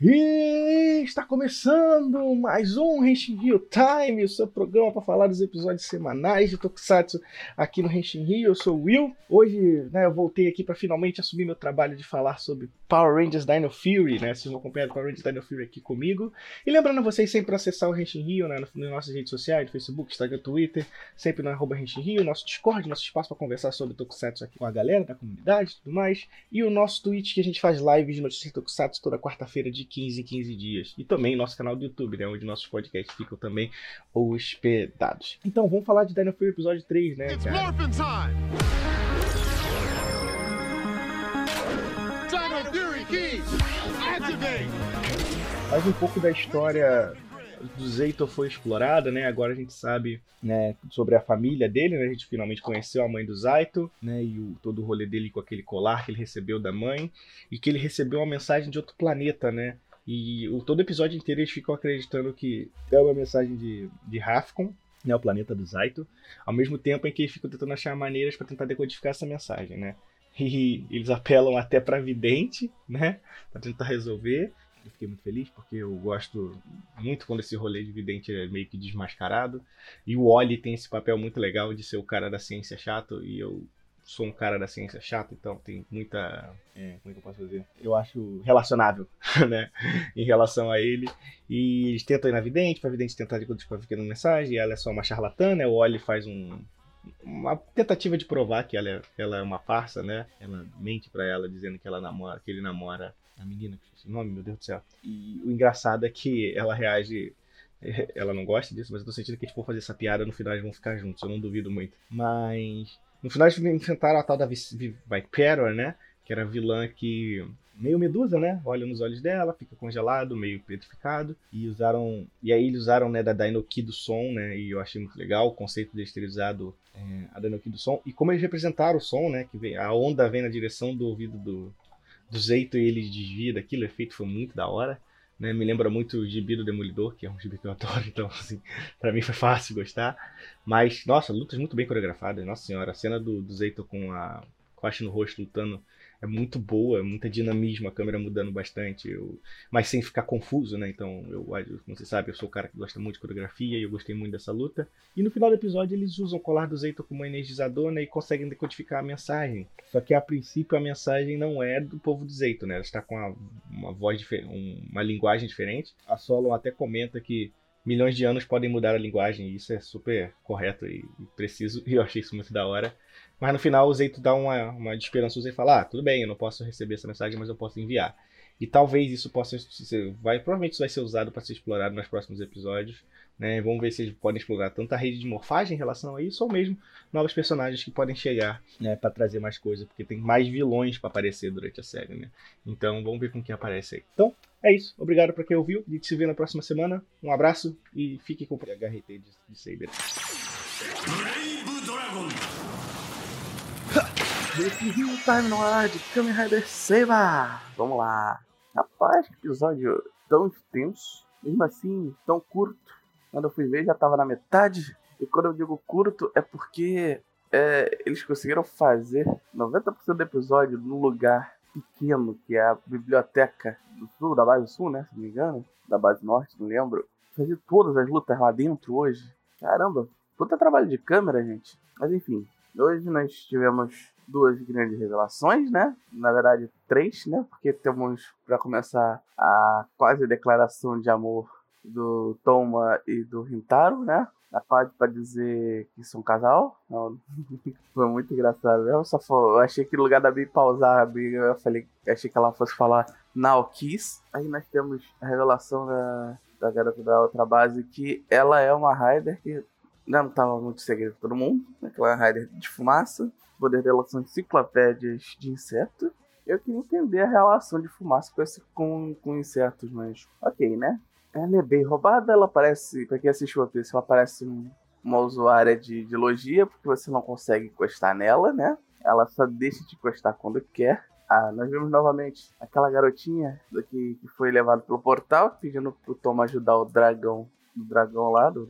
Hí Está começando mais um Henshin Rio Time, o seu programa para falar dos episódios semanais de Tokusatsu aqui no Henshin Rio. Eu sou o Will. Hoje, né, eu voltei aqui para finalmente assumir meu trabalho de falar sobre Power Rangers Dino Fury, né? Vocês vão acompanhar Power Rangers Dino Fury aqui comigo. E lembrando vocês sempre acessar o Henshin Rio, né, nas nossas redes sociais, Facebook, Instagram, Twitter, sempre no arroba Henshin Rio, nosso Discord, nosso espaço para conversar sobre Tokusatsu aqui com a galera da comunidade e tudo mais. E o nosso Twitch que a gente faz lives de notícias de Tokusatsu toda quarta-feira de 15 em 15 dias. E também nosso canal do YouTube, né, onde nossos podcasts ficam também hospedados. Então, vamos falar de Dino Fury episódio 3, né, It's cara? morphin' time! Dino Fury! Activate! Mais um pouco da história do Zeito foi explorada, né? Agora a gente sabe né, sobre a família dele, né? A gente finalmente conheceu a mãe do Zaito, né? E o, todo o rolê dele com aquele colar que ele recebeu da mãe e que ele recebeu uma mensagem de outro planeta, né? E o, todo episódio inteiro eles ficam acreditando que é uma mensagem de, de Rafcon, né? O planeta do Zaito, ao mesmo tempo em que eles ficam tentando achar maneiras para tentar decodificar essa mensagem, né? E eles apelam até para vidente, né? Para tentar resolver. Eu fiquei muito feliz porque eu gosto muito quando esse rolê de vidente é meio que desmascarado. E o Oli tem esse papel muito legal de ser o cara da ciência chato e eu sou um cara da ciência chato, então tem muita. é, como é que eu posso dizer? Eu acho relacionável, né? em relação a ele. E eles tentam ir na vidente, pra vidente tentar decodificar a pequena mensagem, e ela é só uma charlatã, né? O Oli faz um. Uma tentativa de provar que ela é, ela é uma farsa, né? Ela mente pra ela dizendo que ela namora, que ele namora a menina, que esqueci o nome, meu Deus do céu. E o engraçado é que ela reage. Ela não gosta disso, mas eu tô sentindo que vão fazer essa piada no final eles vão ficar juntos, eu não duvido muito. Mas. No final eles enfrentaram a tal da Vis- Vi- Viperor, né? Que era a vilã que. Meio medusa, né? Olha nos olhos dela, fica congelado, meio petrificado. E usaram. E aí eles usaram, né, da Dainoki do som, né? E eu achei muito legal o conceito deles terem usado é, a Dainoki do som. E como eles representaram o som, né? Que vem, a onda vem na direção do ouvido do, do Zeito e ele desvia daquilo, o efeito foi muito da hora. Né? Me lembra muito o Gibi do Demolidor, que é um gibi que eu adoro, então, assim, pra mim foi fácil gostar. Mas, nossa, lutas muito bem coreografadas, nossa senhora. A cena do, do Zeito com a Quash no rosto lutando é muito boa, muita dinamismo, a câmera mudando bastante, eu... mas sem ficar confuso, né? Então, eu, como você sabe, eu sou o cara que gosta muito de coreografia e eu gostei muito dessa luta. E no final do episódio eles usam o colar do Zeito como energizador né, e conseguem decodificar a mensagem. Só que a princípio a mensagem não é do povo do Zeito, né? Ela está com uma, uma voz uma linguagem diferente. A Solon até comenta que milhões de anos podem mudar a linguagem, e isso é super correto e, e preciso, e eu achei isso muito da hora. Mas no final o Zeito dá uma, uma de esperançosa e fala: Ah, tudo bem, eu não posso receber essa mensagem, mas eu posso enviar. E talvez isso possa ser. Vai, provavelmente isso vai ser usado para ser explorado nos próximos episódios. Né? Vamos ver se eles podem explorar tanto a rede de morfagem em relação a isso, ou mesmo novos personagens que podem chegar né, para trazer mais coisa, porque tem mais vilões para aparecer durante a série. Né? Então vamos ver com quem aparece aí. Então é isso. Obrigado para quem ouviu. A gente se vê na próxima semana. Um abraço e fique com o HRT de, de Saber. Esse Rio Time no ar de Kamen Rider Seiba! Vamos lá! Rapaz, que episódio tão extenso, mesmo assim tão curto. Quando eu fui ver já tava na metade. E quando eu digo curto é porque é, eles conseguiram fazer 90% do episódio num lugar pequeno, que é a biblioteca do sul, da base sul, né? Se não me engano. Da base norte, não lembro. Fazer todas as lutas lá dentro hoje. Caramba, puta trabalho de câmera, gente. Mas enfim, hoje nós tivemos duas grandes revelações, né? Na verdade, três, né? Porque temos, para começar, a quase declaração de amor do Toma e do Rintaro, né? A quase para dizer que são um casal. Não, Foi muito engraçado. Eu só eu achei que no lugar da Bi pausar a eu falei, achei que ela fosse falar Now Kiss. Aí nós temos a revelação da, da garota da outra base que ela é uma Rider que ainda não estava muito segredo pra todo mundo. Aquela Rider de fumaça. Poder dela são enciclopédias de inseto. Eu queria entender a relação de fumaça com, esse, com, com insetos, mas ok, né? Ela é bem roubada, ela parece, pra quem assistiu a piece, ela parece um- uma usuária de, de logia, porque você não consegue encostar nela, né? Ela só deixa de encostar quando quer. Ah, nós vimos novamente aquela garotinha que, que foi levada pelo portal, pedindo pro Tom ajudar o dragão, o dragão lá, do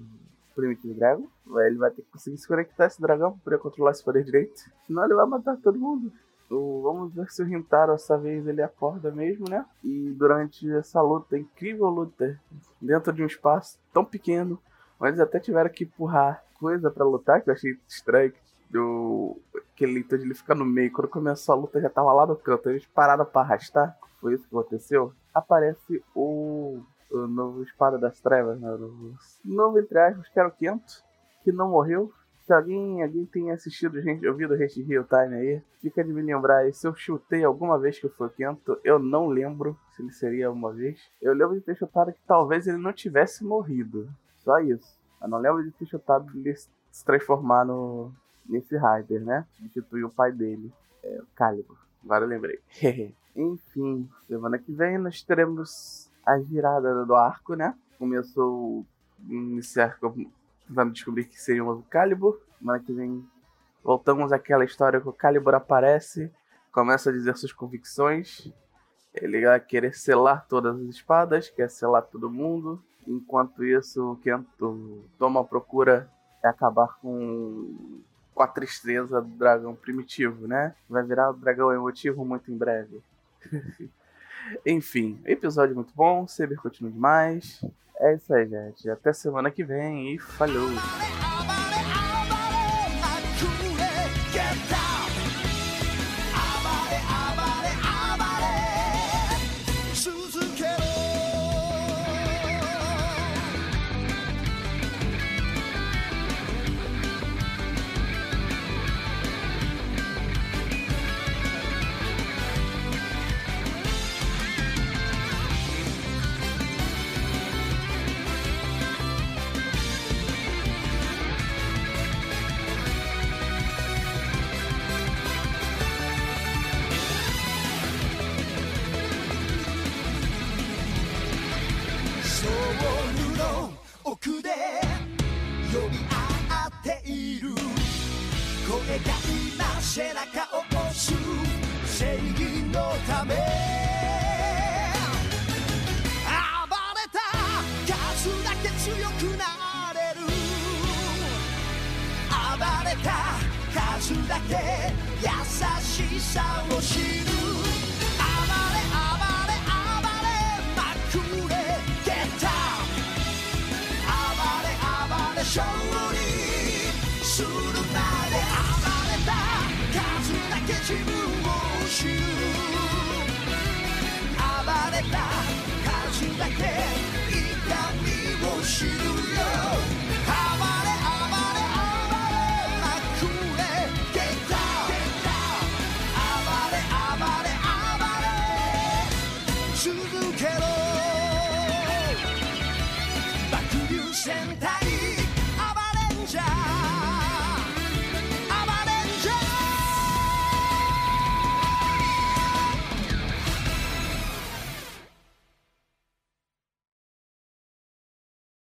Primitive Dragon. Ele vai ter que conseguir se conectar esse dragão pra poder controlar esse poder direito. Senão ele vai matar todo mundo. Vamos ver se o Rintaro essa vez ele acorda mesmo, né? E durante essa luta, incrível luta, dentro de um espaço tão pequeno, mas eles até tiveram que empurrar coisa para lutar, que eu achei estranho. Do, aquele leitor ele fica no meio. Quando começou a luta, já tava lá no canto. Eles pararam pra arrastar. Foi isso que aconteceu. Aparece o, o novo Espada das Trevas, né? O novo, entre aspas, que era o Kento, que não morreu. Se alguém, alguém tem assistido, gente, ouvido Rest Real Time aí, fica de me lembrar aí. Se eu chutei alguma vez que foi o Kento, eu não lembro se ele seria uma vez. Eu lembro de ter chutado que talvez ele não tivesse morrido. Só isso. Eu não lembro de ter chutado ele se transformar no, nesse Rider, né? Substituir o pai dele, é, o Calibur. Agora eu lembrei. Enfim, semana que vem nós teremos a girada do arco, né? Começou iniciar tentando descobrir que seria o Calibur. Semana que vem voltamos àquela história que o Calibur aparece, começa a dizer suas convicções. Ele vai querer selar todas as espadas, quer selar todo mundo. Enquanto isso, o Kento toma a procura é acabar com, com a tristeza do dragão primitivo, né? Vai virar o dragão emotivo muito em breve. Enfim, episódio muito bom, Saber continua demais. É isso aí, gente. Até semana que vem e falou! の奥で呼び合っている。声が今背中を押す正義のため。暴れた数だけ強くなれる暴れた数だけ。勝利するまで暴れた数だけ自分を知る暴れた数だけ痛みを知るよ暴れ続けろ爆流戦隊 danger.